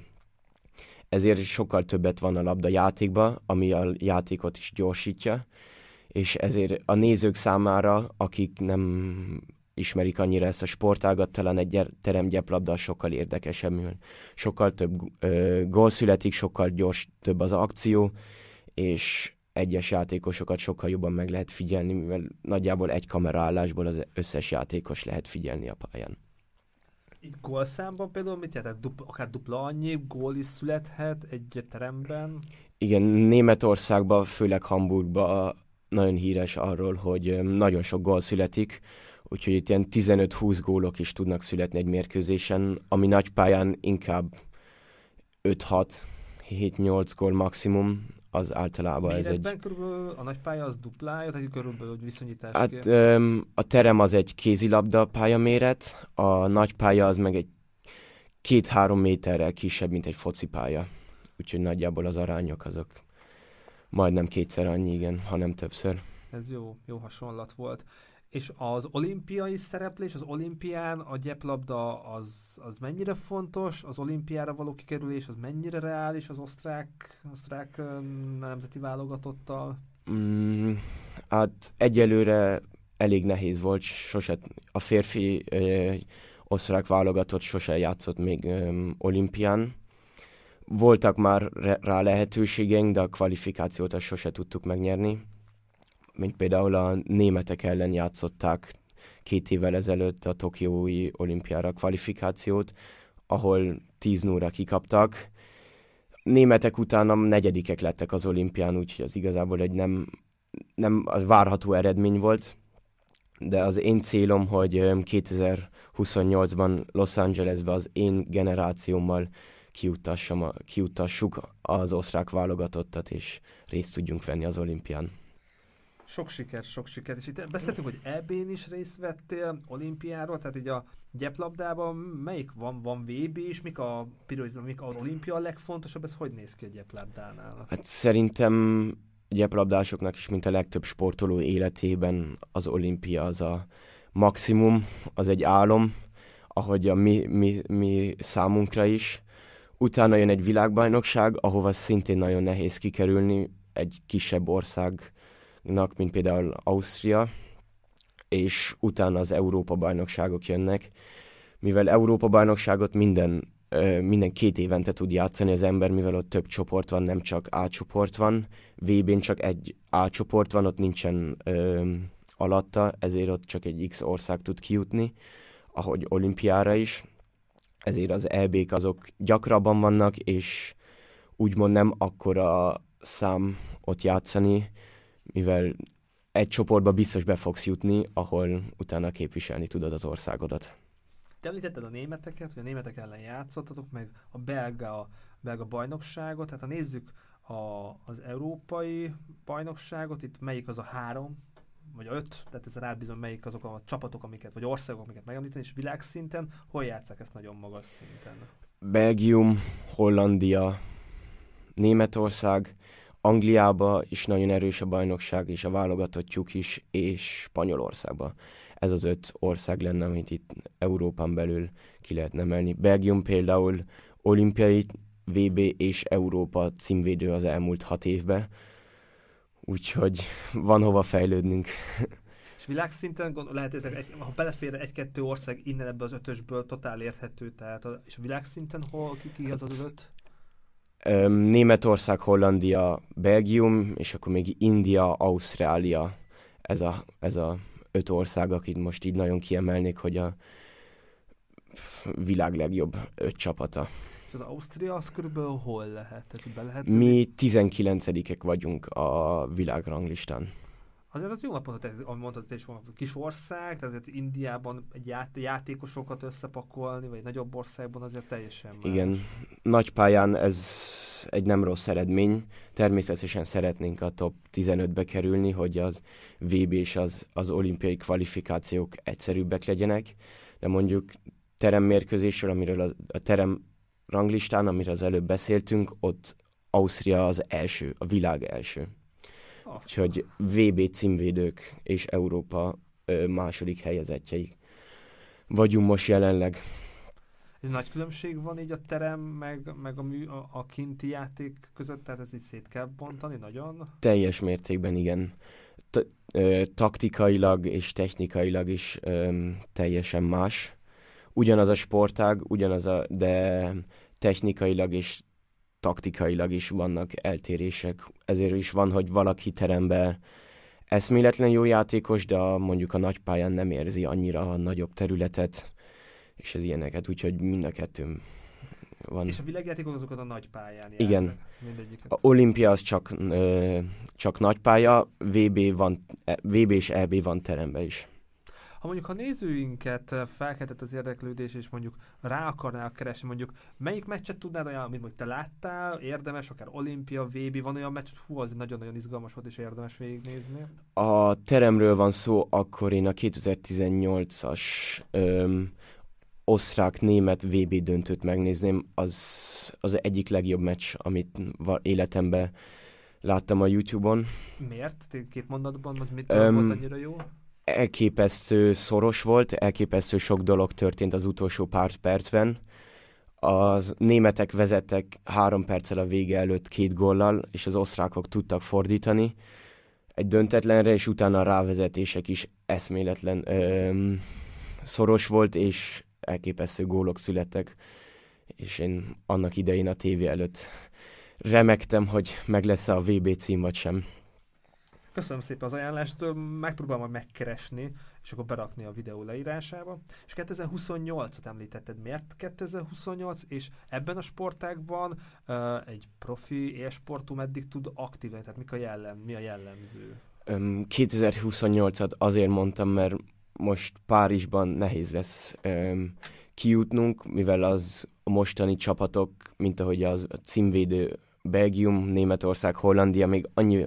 ezért sokkal többet van a labda játékba, ami a játékot is gyorsítja, és ezért a nézők számára, akik nem ismerik annyira ezt a sportágat, talán egy teremgyeplabda sokkal érdekesebb, mivel sokkal több ö, gól születik, sokkal gyors, több az akció, és egyes játékosokat sokkal jobban meg lehet figyelni, mivel nagyjából egy kameraállásból az összes játékos lehet figyelni a pályán. Így gólszámban például mit jelent? Dupla, akár dupla annyi gól is születhet egy teremben? Igen, Németországban, főleg Hamburgban nagyon híres arról, hogy nagyon sok gól születik, úgyhogy itt ilyen 15-20 gólok is tudnak születni egy mérkőzésen, ami nagy pályán inkább 5-6, 7-8 gól maximum, az általában ez egy... körülbelül a nagy pálya az duplája, tehát körülbelül hogy viszonyítás. Hát öm, a terem az egy kézilabda pályaméret, a nagy pálya az meg egy két-három méterrel kisebb, mint egy focipálya. Úgyhogy nagyjából az arányok azok majdnem kétszer annyi, igen, hanem többször. Ez jó, jó hasonlat volt. És az olimpiai szereplés, az olimpián a gyeplabda az, az mennyire fontos, az olimpiára való kikerülés az mennyire reális az osztrák, osztrák nemzeti válogatottal? Mm, hát egyelőre elég nehéz volt, sose a férfi ö, osztrák válogatott sose játszott még ö, olimpián. Voltak már rá lehetőségeink, de a kvalifikációt azt sose tudtuk megnyerni mint például a németek ellen játszották két évvel ezelőtt a Tokiói olimpiára kvalifikációt, ahol 10 0 kikaptak. Németek utána negyedikek lettek az olimpián, úgyhogy az igazából egy nem, nem az várható eredmény volt, de az én célom, hogy 2028-ban Los Angelesbe az én generációmmal kiutassuk az osztrák válogatottat, és részt tudjunk venni az olimpián. Sok sikert, sok sikert. És itt beszéltünk, hogy EB-n is részt vettél, olimpiáról, tehát így a gyeplabdában melyik van, van VB is, mik a mik az olimpia a legfontosabb, ez hogy néz ki a gyeplabdánál? Hát szerintem gyeplabdásoknak is, mint a legtöbb sportoló életében az olimpia az a maximum, az egy álom, ahogy a mi, mi, mi számunkra is. Utána jön egy világbajnokság, ahova szintén nagyon nehéz kikerülni, egy kisebb ország nak, mint például Ausztria, és utána az Európa-bajnokságok jönnek. Mivel Európa-bajnokságot minden, minden két évente tud játszani az ember, mivel ott több csoport van, nem csak A csoport van. VB-n csak egy A csoport van, ott nincsen ö, alatta, ezért ott csak egy X ország tud kijutni, ahogy olimpiára is. Ezért az EB-k azok gyakrabban vannak, és úgymond nem akkora szám ott játszani, mivel egy csoportba biztos be fogsz jutni, ahol utána képviselni tudod az országodat. Te említetted a németeket, hogy a németek ellen játszottatok, meg a belga, a belga bajnokságot, tehát ha nézzük a, az európai bajnokságot, itt melyik az a három, vagy a öt, tehát ez rábízom, melyik azok a csapatok, amiket, vagy országok, amiket megemlíteni, és világszinten, hol játszák ezt nagyon magas szinten? Belgium, Hollandia, Németország, Angliába is nagyon erős a bajnokság, és a válogatottjuk is, és Spanyolországba. Ez az öt ország lenne, amit itt Európán belül ki lehet emelni. Belgium például olimpiai, VB és Európa címvédő az elmúlt hat évben, úgyhogy van hova fejlődnünk. És világszinten lehet, hogy ezek, egy, ha belefér egy-kettő ország innen ebbe az ötösből, totál érthető, tehát a, és világszinten hol, ki, ki az az öt? Németország, Hollandia, Belgium, és akkor még India, Ausztrália. Ez a, ez a öt ország, akit most így nagyon kiemelnék, hogy a világ legjobb öt csapata. És az Ausztria az körülbelül hol lehet? Tehát be lehet Mi 19-ek vagyunk a világranglistán. Azért az jó napot, amit mondtad, is van kis ország, tehát azért Indiában egy ját, játékosokat összepakolni, vagy egy nagyobb országban azért teljesen más. Igen, nagy pályán ez egy nem rossz eredmény. Természetesen szeretnénk a top 15-be kerülni, hogy az VB és az, az olimpiai kvalifikációk egyszerűbbek legyenek, de mondjuk teremmérkőzésről, amiről a, a terem ranglistán, amiről az előbb beszéltünk, ott Ausztria az első, a világ első. Azt. Úgyhogy VB címvédők és Európa második helyezettjeik vagyunk most jelenleg. Ez nagy különbség van így a terem, meg, meg a, mű, a, a kinti játék között, tehát ez így szét kell bontani nagyon? Teljes mértékben igen. T- ö, taktikailag és technikailag is ö, teljesen más. Ugyanaz a sportág, ugyanaz a, de technikailag és taktikailag is vannak eltérések. Ezért is van, hogy valaki terembe eszméletlen jó játékos, de a, mondjuk a nagy pályán nem érzi annyira a nagyobb területet, és ez ilyeneket, úgyhogy mind a kettőm van. És a világjátékok azokat a nagy pályán játszak, Igen. Mindegyiket. A olimpia az csak, ö, csak nagy pálya, VB, van, VB és EB van terembe is. Ha mondjuk, ha nézőinket felkeltett az érdeklődés, és mondjuk rá akarnál keresni, mondjuk melyik meccset tudnád olyan, amit mondjuk te láttál, érdemes, akár olimpia, VB, van olyan meccs, hú, az nagyon-nagyon izgalmas volt, és érdemes végignézni? A teremről van szó, akkor én a 2018-as öm, osztrák-német VB döntőt megnézném, az az egyik legjobb meccs, amit életemben láttam a YouTube-on. Miért? Két mondatban, az mit um, volt annyira jó? Elképesztő szoros volt, elképesztő sok dolog történt az utolsó pár percben. Az németek vezettek három perccel a vége előtt két gollal, és az osztrákok tudtak fordítani egy döntetlenre, és utána a rávezetések is eszméletlen öm, szoros volt, és elképesztő gólok születtek, és én annak idején a tévé előtt remektem, hogy meg lesz a VB cím vagy sem. Köszönöm szépen az ajánlást, megpróbálom majd megkeresni, és akkor berakni a videó leírásába. És 2028-at említetted, miért 2028? És ebben a sportágban uh, egy profi élsportú meddig tud aktívan, tehát mik a jellem, mi a jellemző? 2028-at azért mondtam, mert most Párizsban nehéz lesz um, kijutnunk, mivel az a mostani csapatok, mint ahogy az a címvédő Belgium, Németország, Hollandia még annyi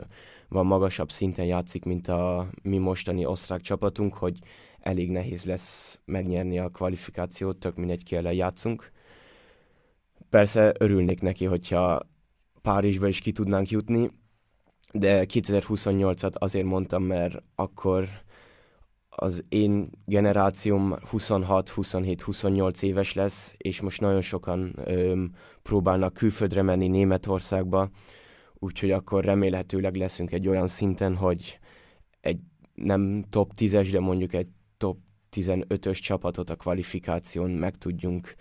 van magasabb szinten játszik, mint a mi mostani osztrák csapatunk, hogy elég nehéz lesz megnyerni a kvalifikációt, tök mindegy ki ellen játszunk. Persze örülnék neki, hogyha Párizsba is ki tudnánk jutni, de 2028-at azért mondtam, mert akkor az én generációm 26, 27, 28 éves lesz, és most nagyon sokan öm, próbálnak külföldre menni Németországba, úgyhogy akkor remélhetőleg leszünk egy olyan szinten, hogy egy nem top 10-es, de mondjuk egy top 15-ös csapatot a kvalifikáción meg tudjunk,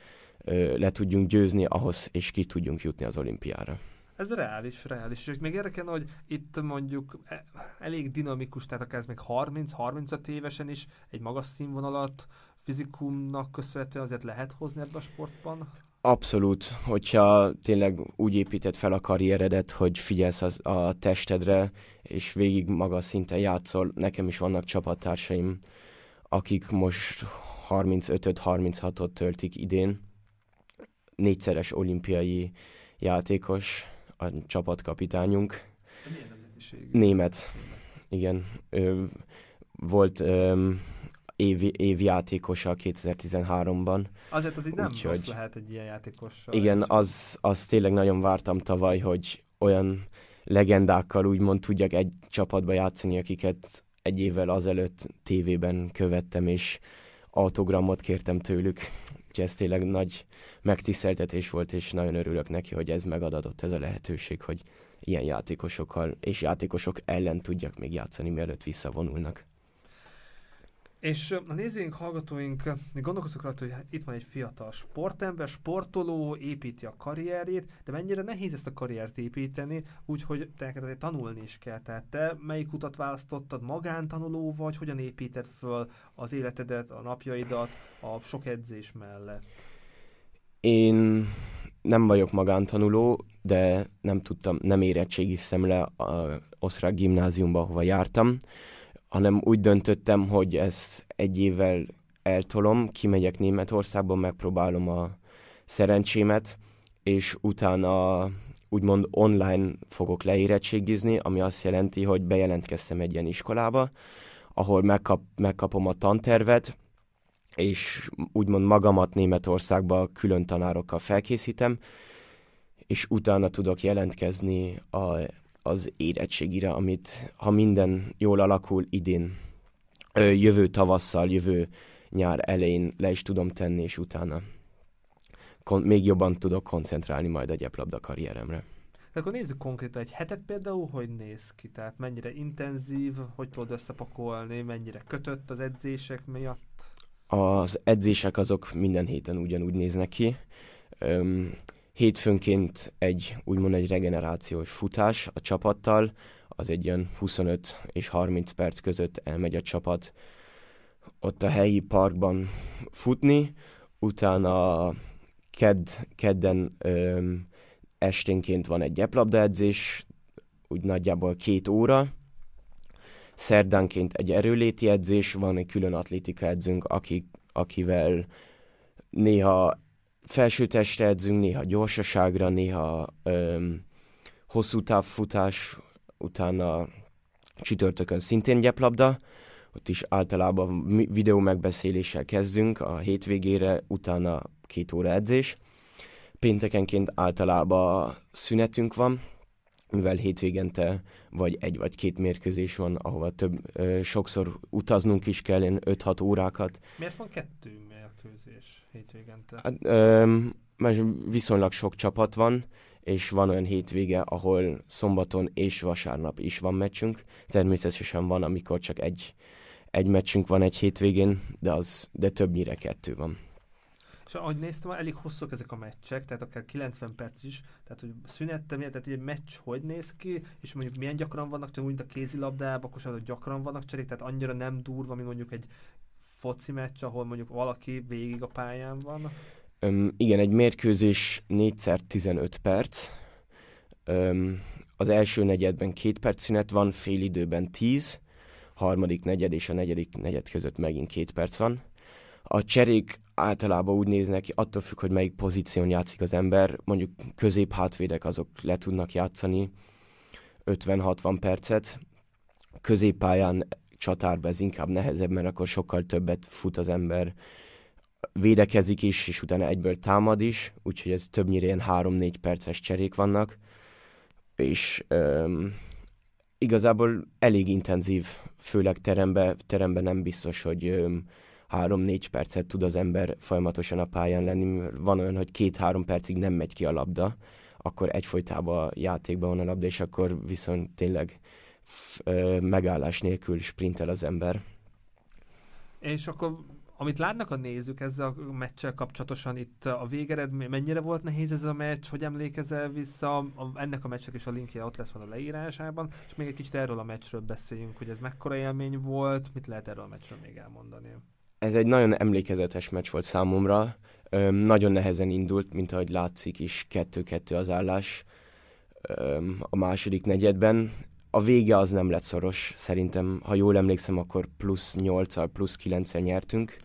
le tudjunk győzni ahhoz, és ki tudjunk jutni az olimpiára. Ez reális, reális. És még érdekel, hogy itt mondjuk e, elég dinamikus, tehát akár ez még 30-35 évesen is egy magas színvonalat fizikumnak köszönhetően azért lehet hozni ebbe a sportban? Abszolút, hogyha tényleg úgy építed fel a karrieredet, hogy figyelsz az, a testedre, és végig magas szinten játszol. Nekem is vannak csapattársaim, akik most 35-36-ot töltik idén. Négyszeres olimpiai játékos, a csapatkapitányunk. Német. Igen. Ő volt um, év, évjátékosa 2013-ban. Azért az így nem Úgy, rossz lehet egy ilyen játékossal. Igen, az, az tényleg nagyon vártam tavaly, hogy olyan legendákkal úgymond tudjak egy csapatba játszani, akiket egy évvel azelőtt tévében követtem, és autogramot kértem tőlük. Úgyhogy ez tényleg nagy megtiszteltetés volt, és nagyon örülök neki, hogy ez megadatott ez a lehetőség, hogy ilyen játékosokkal és játékosok ellen tudjak még játszani, mielőtt visszavonulnak. És a nézőink, hallgatóink gondolkozunk rá, hogy itt van egy fiatal sportember, sportoló, építi a karrierjét, de mennyire nehéz ezt a karriert építeni, úgyhogy te neked tanulni is kell. Tehát te melyik utat választottad, magántanuló vagy, hogyan építed föl az életedet, a napjaidat a sok edzés mellett? Én nem vagyok magántanuló, de nem tudtam, nem érettségiztem le a osztrák gimnáziumba, ahova jártam hanem úgy döntöttem, hogy ezt egy évvel eltolom, kimegyek Németországba, megpróbálom a szerencsémet, és utána úgymond online fogok leérettségizni, ami azt jelenti, hogy bejelentkeztem egy ilyen iskolába, ahol megkap, megkapom a tantervet, és úgymond magamat Németországba külön tanárokkal felkészítem, és utána tudok jelentkezni a az érettségire, amit ha minden jól alakul idén, jövő tavasszal, jövő nyár elején le is tudom tenni, és utána kon- még jobban tudok koncentrálni majd a gyeplabda karrieremre. De akkor nézzük konkrétan egy hetet például, hogy néz ki, tehát mennyire intenzív, hogy tudod összepakolni, mennyire kötött az edzések miatt? Az edzések azok minden héten ugyanúgy néznek ki. Öm, hétfőnként egy úgymond egy regenerációs futás a csapattal, az egy ilyen 25 és 30 perc között elmegy a csapat ott a helyi parkban futni, utána kedd, kedden öm, esténként van egy gyeplabdaedzés, úgy nagyjából két óra, Szerdánként egy erőléti edzés, van egy külön atlétika edzőnk, aki, akivel néha felsőtestre edzünk, néha gyorsaságra, néha öm, hosszú távfutás, utána csütörtökön szintén gyeplabda, ott is általában videó megbeszéléssel kezdünk a hétvégére, utána két óra edzés. Péntekenként általában szünetünk van, mivel hétvégente vagy egy vagy két mérkőzés van, ahova több, ö, sokszor utaznunk is kell, 5-6 órákat. Miért van kettő mérkőzés hétvégente? Hát, ö, mert viszonylag sok csapat van, és van olyan hétvége, ahol szombaton és vasárnap is van meccsünk. Természetesen van, amikor csak egy, egy meccsünk van egy hétvégén, de, az, de többnyire kettő van. És ahogy néztem, elég hosszúak ezek a meccsek, tehát akár 90 perc is, tehát hogy szünettem, tehát egy meccs hogy néz ki, és mondjuk milyen gyakran vannak, csak úgy a kézilabdában, akkor gyakran vannak cserék, tehát annyira nem durva, mint mondjuk egy foci meccs, ahol mondjuk valaki végig a pályán van. Öm, igen, egy mérkőzés 4x15 perc. Öm, az első negyedben két perc szünet van, fél időben 10, harmadik negyed és a negyedik negyed között megint két perc van. A cserék általában úgy néznek ki, attól függ, hogy melyik pozíción játszik az ember, mondjuk közép-hátvédek azok le tudnak játszani 50-60 percet, középpályán csatárba ez inkább nehezebb, mert akkor sokkal többet fut az ember, védekezik is, és utána egyből támad is, úgyhogy ez többnyire ilyen 3-4 perces cserék vannak, és um, igazából elég intenzív, főleg teremben, terembe nem biztos, hogy um, három-négy percet tud az ember folyamatosan a pályán lenni. Van olyan, hogy két-három percig nem megy ki a labda, akkor egyfolytában játékban van a labda, és akkor viszont tényleg megállás nélkül sprintel az ember. És akkor amit látnak a nézők ezzel a meccsel kapcsolatosan itt a végeredmény, mennyire volt nehéz ez a meccs, hogy emlékezel vissza, a, ennek a meccsnek is a linkje ott lesz van a leírásában, és még egy kicsit erről a meccsről beszéljünk, hogy ez mekkora élmény volt, mit lehet erről a meccsről még elmondani? Ez egy nagyon emlékezetes meccs volt számomra, Öm, nagyon nehezen indult, mint ahogy látszik is, kettő-kettő az állás Öm, a második negyedben a vége az nem lett szoros, szerintem, ha jól emlékszem, akkor plusz 8 plusz 9 nyertünk.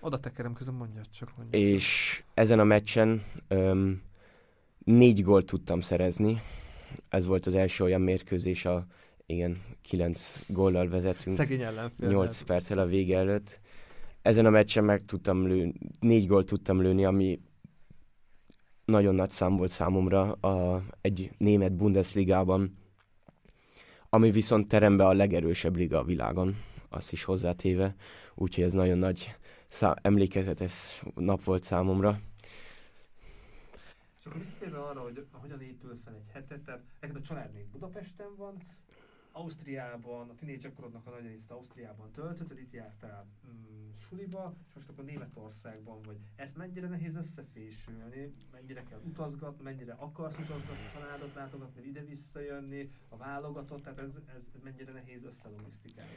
Oda tekerem közben, mondja csak. Mondjad és ezen a meccsen öm, négy gólt tudtam szerezni. Ez volt az első olyan mérkőzés, a igen, 9 góllal vezetünk. Szegény ellenfél. 8 perccel a vége előtt. Ezen a meccsen meg tudtam lőni, négy gólt tudtam lőni, ami nagyon nagy szám volt számomra a, egy német Bundesligában ami viszont terembe a legerősebb liga a világon, azt is hozzátéve, úgyhogy ez nagyon nagy szá- emlékezetes nap volt számomra. Akkor visszatérve arra, hogy hogyan épül fel egy hetet, tehát neked a család még Budapesten van, Ausztriában, a tinédzserkorodnak a nagy részét Ausztriában töltötted, itt jártál mm, suliba, és most akkor Németországban vagy. Ezt mennyire nehéz összefésülni, mennyire kell utazgatni, mennyire akarsz utazgatni, a családot látogatni, ide visszajönni, a válogatott, tehát ez, ez, mennyire nehéz összelogisztikázni?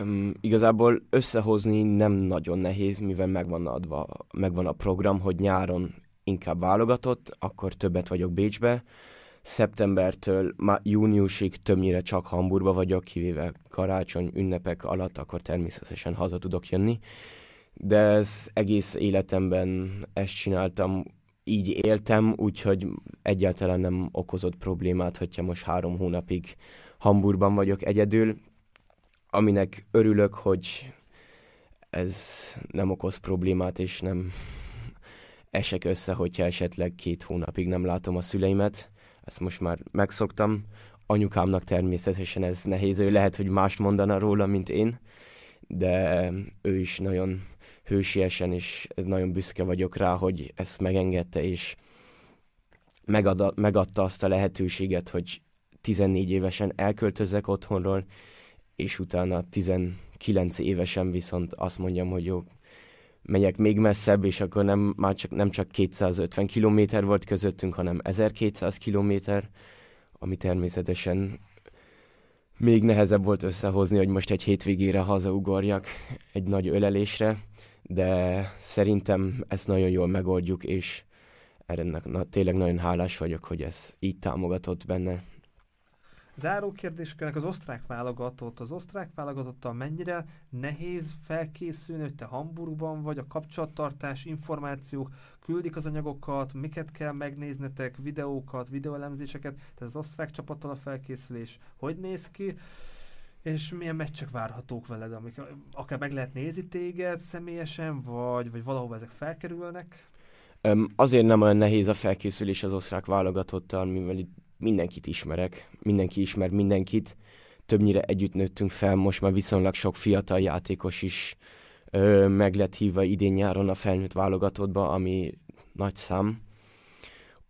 Um, igazából összehozni nem nagyon nehéz, mivel megvan adva, megvan a program, hogy nyáron inkább válogatott, akkor többet vagyok Bécsbe, szeptembertől má, júniusig többnyire csak Hamburgba vagyok, kivéve karácsony ünnepek alatt, akkor természetesen haza tudok jönni. De ez egész életemben ezt csináltam, így éltem, úgyhogy egyáltalán nem okozott problémát, hogyha most három hónapig Hamburgban vagyok egyedül, aminek örülök, hogy ez nem okoz problémát, és nem esek össze, hogyha esetleg két hónapig nem látom a szüleimet ezt most már megszoktam. Anyukámnak természetesen ez nehéz, ő lehet, hogy mást mondana róla, mint én, de ő is nagyon hősiesen, és nagyon büszke vagyok rá, hogy ezt megengedte, és megad, megadta azt a lehetőséget, hogy 14 évesen elköltözzek otthonról, és utána 19 évesen viszont azt mondjam, hogy jó, megyek még messzebb, és akkor nem, már csak, nem csak 250 kilométer volt közöttünk, hanem 1200 kilométer, ami természetesen még nehezebb volt összehozni, hogy most egy hétvégére hazaugorjak egy nagy ölelésre, de szerintem ezt nagyon jól megoldjuk, és erre na, tényleg nagyon hálás vagyok, hogy ez így támogatott benne. Záró kérdéskörnek az osztrák válogatott. Az osztrák válogatottal mennyire nehéz felkészülni, hogy te Hamburgban vagy, a kapcsolattartás, információk, küldik az anyagokat, miket kell megnéznetek, videókat, videóelemzéseket, tehát az osztrák csapattal a felkészülés hogy néz ki? És milyen meccsek várhatók veled, amik akár meg lehet nézni téged személyesen, vagy, vagy valahova ezek felkerülnek? Azért nem olyan nehéz a felkészülés az osztrák válogatottal, mivel itt mindenkit ismerek, mindenki ismer mindenkit, többnyire együtt nőttünk fel, most már viszonylag sok fiatal játékos is ö, meg lett hívva idén-nyáron a felnőtt válogatottba, ami nagy szám.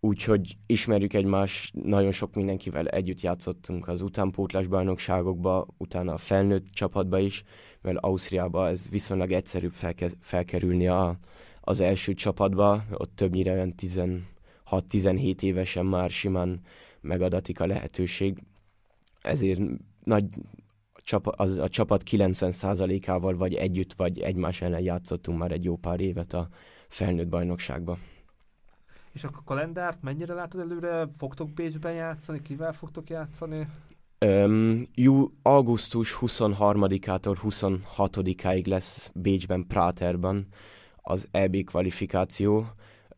Úgyhogy ismerjük egymást, nagyon sok mindenkivel együtt játszottunk az utánpótlás bajnokságokba, utána a felnőtt csapatba is, mert Ausztriába ez viszonylag egyszerűbb felke- felkerülni a, az első csapatba, ott többnyire olyan 16-17 évesen már simán megadatik a lehetőség, ezért nagy a csapat, az, a csapat 90%-ával vagy együtt, vagy egymás ellen játszottunk már egy jó pár évet a felnőtt bajnokságba. És akkor a kalendárt mennyire látod előre? Fogtok Bécsben játszani? Kivel fogtok játszani? Um, jú, augusztus 23-ától 26-áig lesz Bécsben, Práterban az EB kvalifikáció.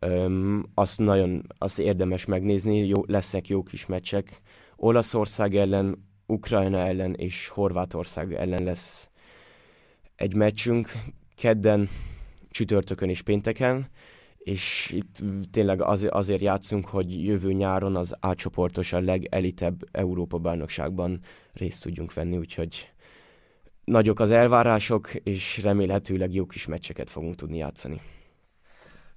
Um, azt nagyon azt érdemes megnézni, jó, lesznek jó kis meccsek. Olaszország ellen, Ukrajna ellen és Horvátország ellen lesz egy meccsünk, kedden, csütörtökön és pénteken, és itt tényleg azért, azért játszunk, hogy jövő nyáron az átcsoportos a legelitebb Európa bajnokságban részt tudjunk venni, úgyhogy nagyok az elvárások, és remélhetőleg jó kis meccseket fogunk tudni játszani.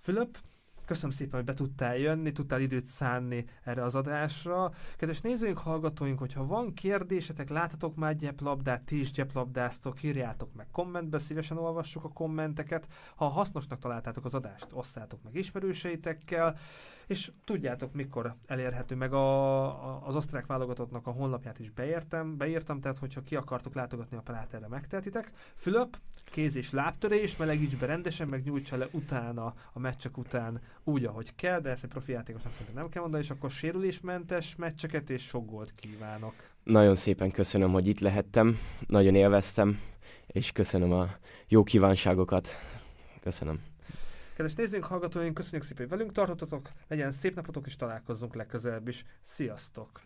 Fülöp, Köszönöm szépen, hogy be tudtál jönni, tudtál időt szánni erre az adásra. Kedves nézőink, hallgatóink, hogyha van kérdésetek, láthatok már gyeplabdát, ti is gyeplabdáztok, írjátok meg kommentbe, szívesen olvassuk a kommenteket. Ha hasznosnak találtátok az adást, osszátok meg ismerőseitekkel, és tudjátok, mikor elérhető meg a, a, az osztrák válogatottnak a honlapját is beértem, beírtam, tehát hogyha ki akartok látogatni a Práterre, megtehetitek. Fülöp, kéz és lábtörés, melegíts be rendesen, meg nyújtsa le utána, a meccsek után úgy, ahogy kell, de ezt egy profi játékosnak szerintem nem kell mondani, és akkor sérülésmentes meccseket és sok gólt kívánok. Nagyon szépen köszönöm, hogy itt lehettem, nagyon élveztem, és köszönöm a jó kívánságokat. Köszönöm. Kedves nézőink, hallgatóink, köszönjük szépen, hogy velünk tartottatok, legyen szép napotok, és találkozzunk legközelebb is. Sziasztok!